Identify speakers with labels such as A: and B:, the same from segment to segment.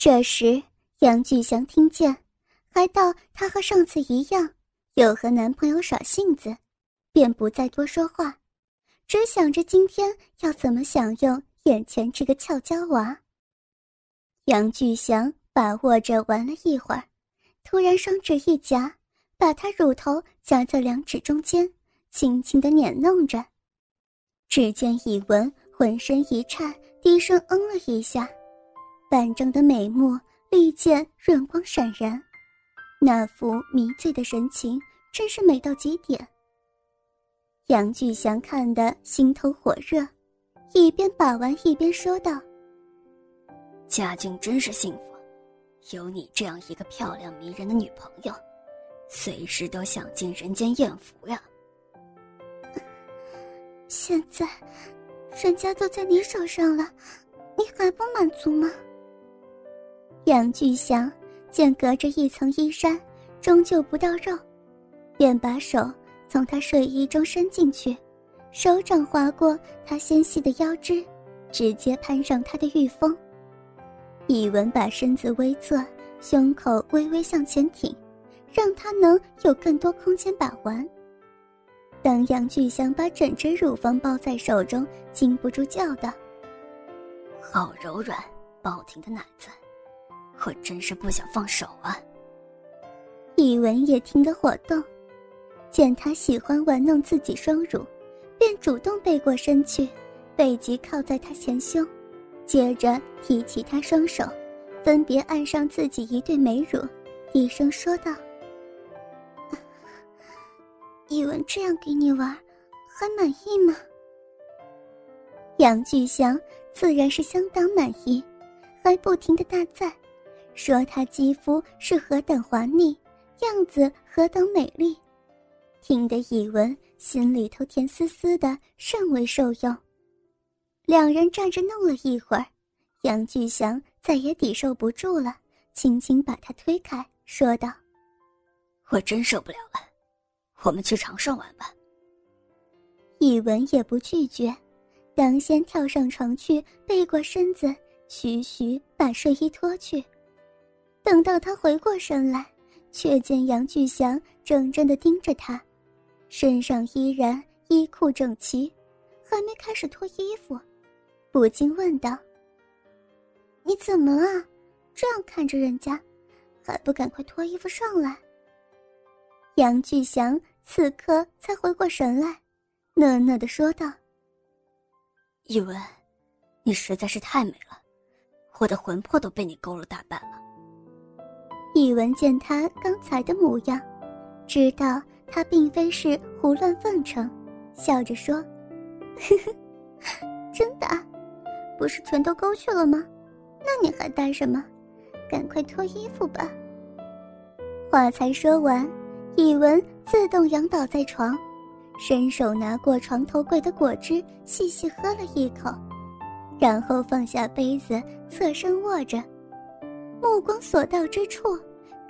A: 这时，杨巨祥听见，还道她和上次一样，又和男朋友耍性子，便不再多说话，只想着今天要怎么享用眼前这个俏娇娃。杨巨祥把握着玩了一会儿，突然双指一夹，把她乳头夹在两指中间，轻轻的捻弄着。只见以文浑身一颤，低声嗯了一下。板正的美目，利剑润光闪然，那副迷醉的神情真是美到极点。杨巨祥看得心头火热，一边把玩一边说道：“
B: 家境真是幸福，有你这样一个漂亮迷人的女朋友，随时都享尽人间艳福呀。
A: 现在，人家都在你手上了，你还不满足吗？”杨巨祥见隔着一层衣衫，终究不到肉，便把手从他睡衣中伸进去，手掌划过他纤细的腰肢，直接攀上他的玉峰。以文把身子微侧，胸口微微向前挺，让他能有更多空间把玩。当杨巨祥把整只乳房抱在手中，禁不住叫道：“
B: 好柔软，饱挺的奶子。”我真是不想放手啊！
A: 以文也听得火动，见他喜欢玩弄自己双乳，便主动背过身去，背脊靠在他前胸，接着提起他双手，分别按上自己一对美乳，低声说道：“以文这样给你玩，还满意吗？”杨巨祥自然是相当满意，还不停的大赞。说她肌肤是何等滑腻，样子何等美丽，听得以文心里头甜丝丝的，甚为受用。两人站着弄了一会儿，杨巨祥再也抵受不住了，轻轻把他推开，说道：“
B: 我真受不了了，我们去床上玩吧。”
A: 以文也不拒绝，当先跳上床去，背过身子，徐徐把睡衣脱去。等到他回过神来，却见杨巨祥怔怔地盯着他，身上依然衣裤整齐，还没开始脱衣服，不禁问道：“你怎么了？这样看着人家，还不赶快脱衣服上来？”杨巨祥此刻才回过神来，讷讷地说道：“
B: 一文，你实在是太美了，我的魂魄都被你勾了大半了。”
A: 一文见他刚才的模样，知道他并非是胡乱奉承，笑着说：“呵呵，真的，不是全都勾去了吗？那你还待什么？赶快脱衣服吧。”话才说完，以文自动仰倒在床，伸手拿过床头柜的果汁，细细喝了一口，然后放下杯子，侧身卧着。目光所到之处，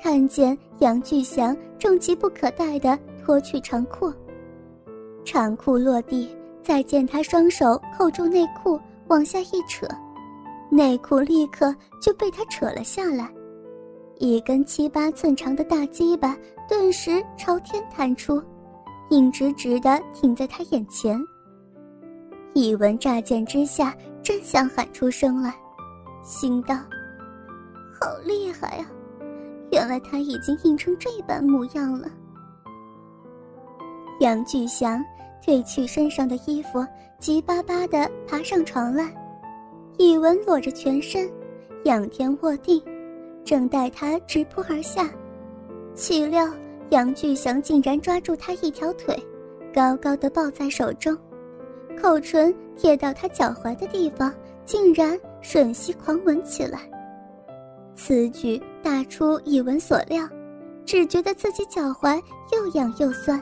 A: 看见杨巨祥正急不可待地脱去长裤。长裤落地，再见他双手扣住内裤，往下一扯，内裤立刻就被他扯了下来，一根七八寸长的大鸡巴顿时朝天弹出，硬直直地挺在他眼前。一闻乍见之下，真想喊出声来，心道。好厉害呀！原来他已经硬成这般模样了。杨巨祥褪去身上的衣服，急巴巴地爬上床来。以文裸着全身，仰天卧地，正待他直扑而下，岂料杨巨祥竟然抓住他一条腿，高高的抱在手中，口唇贴到他脚踝的地方，竟然吮吸狂吻起来。此举大出以文所料，只觉得自己脚踝又痒又酸，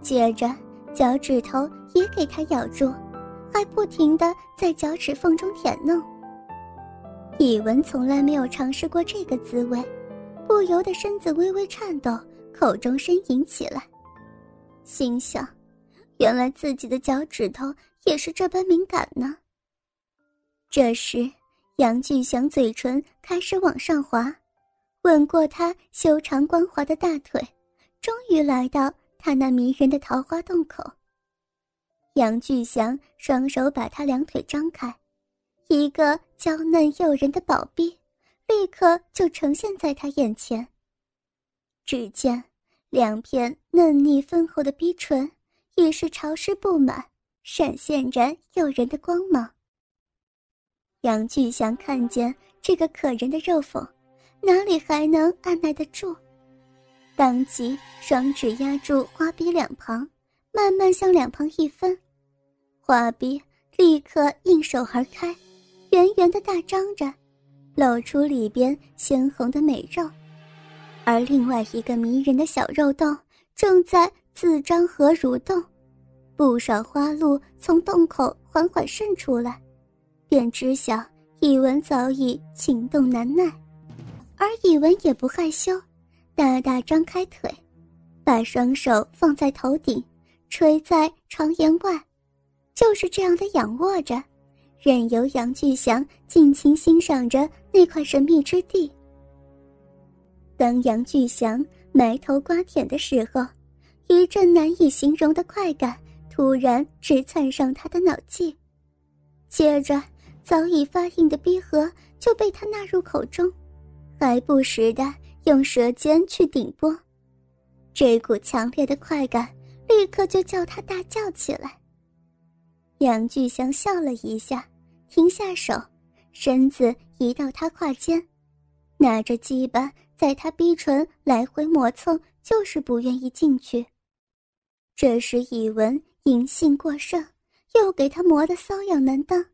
A: 接着脚趾头也给他咬住，还不停地在脚趾缝中舔弄。以文从来没有尝试过这个滋味，不由得身子微微颤抖，口中呻吟起来，心想：原来自己的脚趾头也是这般敏感呢。这时。杨巨祥嘴唇开始往上滑，吻过他修长光滑的大腿，终于来到他那迷人的桃花洞口。杨巨祥双手把他两腿张开，一个娇嫩诱人的宝臂立刻就呈现在他眼前。只见两片嫩腻丰厚的逼唇已是潮湿布满，闪现着诱人的光芒。杨巨祥看见这个可人的肉缝，哪里还能按耐得住？当即双指压住花臂两旁，慢慢向两旁一分，花臂立刻应手而开，圆圆的大张着，露出里边鲜红的美肉。而另外一个迷人的小肉洞正在自张合蠕动，不少花露从洞口缓缓渗出来。便知晓以文早已情动难耐，而以文也不害羞，大大张开腿，把双手放在头顶，垂在床沿外，就是这样的仰卧着，任由杨巨祥尽情欣赏着那块神秘之地。当杨巨祥埋头瓜舔的时候，一阵难以形容的快感突然直窜上他的脑际，接着。早已发硬的逼核就被他纳入口中，还不时的用舌尖去顶拨，这股强烈的快感立刻就叫他大叫起来。杨巨祥笑了一下，停下手，身子移到他胯间，拿着鸡巴在他逼唇来回磨蹭，就是不愿意进去。这时以文淫性过剩，又给他磨得瘙痒难当。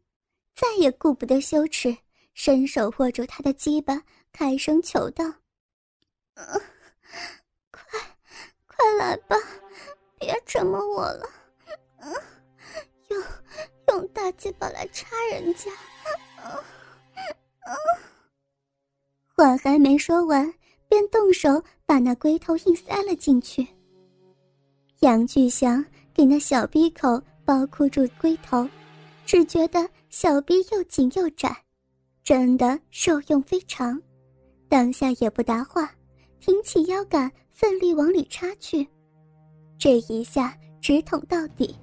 A: 再也顾不得羞耻，伸手握住他的鸡巴，开声求道：“快，快来吧，别折磨我了，嗯，用用大鸡巴来插人家。”话还没说完，便动手把那龟头硬塞了进去。杨巨祥给那小逼口包箍住龟头。只觉得小臂又紧又窄，真的受用非常。当下也不答话，挺起腰杆，奋力往里插去。这一下直捅到底，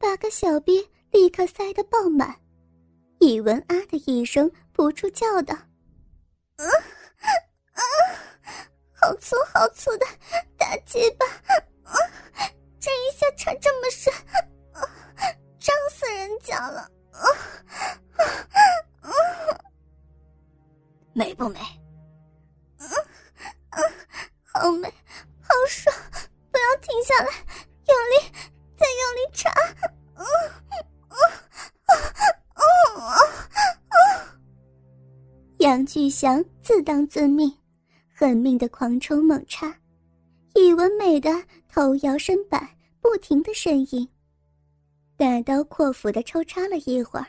A: 把个小臂立刻塞得爆满。以文啊的一声，不住叫道：“啊啊，好粗好粗的大鸡巴！啊，这一下插这么深！”脏死人家了！啊啊啊！
B: 美不美？
A: 嗯嗯，好美，好爽！不要停下来，用力，再用力插！嗯嗯嗯嗯嗯！杨巨祥自当遵命，狠命的狂抽猛插，以文美的头摇身摆，不停的呻吟。大刀阔斧的抽插了一会儿，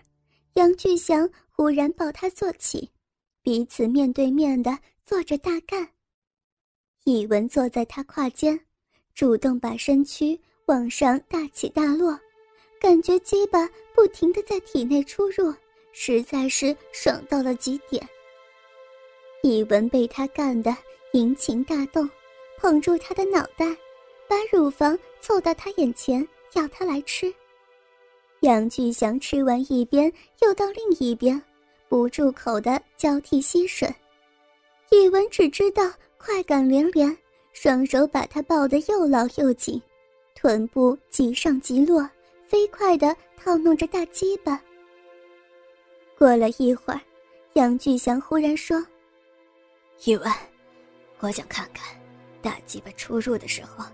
A: 杨巨祥忽然抱他坐起，彼此面对面的坐着大干。以文坐在他胯间，主动把身躯往上大起大落，感觉鸡巴不停的在体内出入，实在是爽到了极点。以文被他干的淫情大动，捧住他的脑袋，把乳房凑到他眼前，要他来吃。杨巨祥吃完一边，又到另一边，不住口的交替吸吮。以文只知道快感连连，双手把他抱得又牢又紧，臀部急上急落，飞快的套弄着大鸡巴。过了一会儿，杨巨祥忽然说：“
B: 以文，我想看看，大鸡巴出入的时候，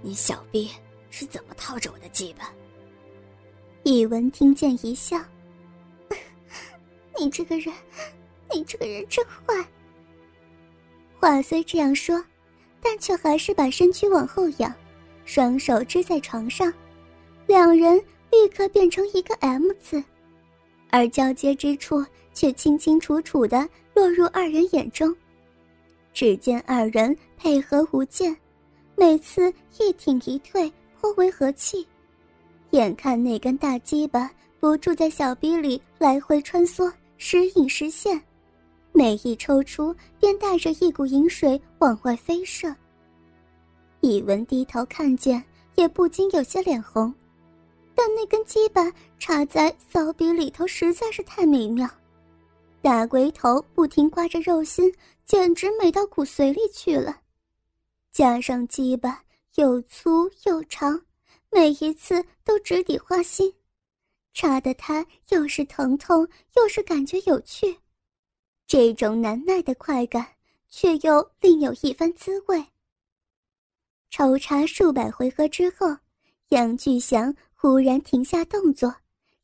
B: 你小臂是怎么套着我的鸡巴。”
A: 以文听见一笑：“ 你这个人，你这个人真坏。”话虽这样说，但却还是把身躯往后仰，双手支在床上，两人立刻变成一个 M 字，而交接之处却清清楚楚的落入二人眼中。只见二人配合无间，每次一挺一退，颇为和气。眼看那根大鸡巴不住在小逼里来回穿梭，时隐时现，每一抽出便带着一股淫水往外飞射。以文低头看见，也不禁有些脸红，但那根鸡巴插在骚逼里头实在是太美妙，大龟头不停刮着肉心，简直美到骨髓里去了。加上鸡巴又粗又长，每一次都直抵花心，插得他又是疼痛又是感觉有趣，这种难耐的快感却又另有一番滋味。抽插数百回合之后，杨巨祥忽然停下动作，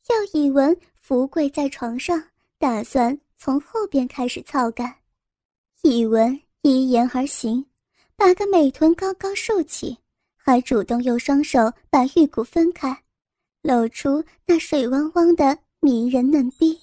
A: 要以文伏跪在床上，打算从后边开始操干。以文依言而行。把个美臀高高竖起，还主动用双手把玉骨分开，露出那水汪汪的迷人嫩逼。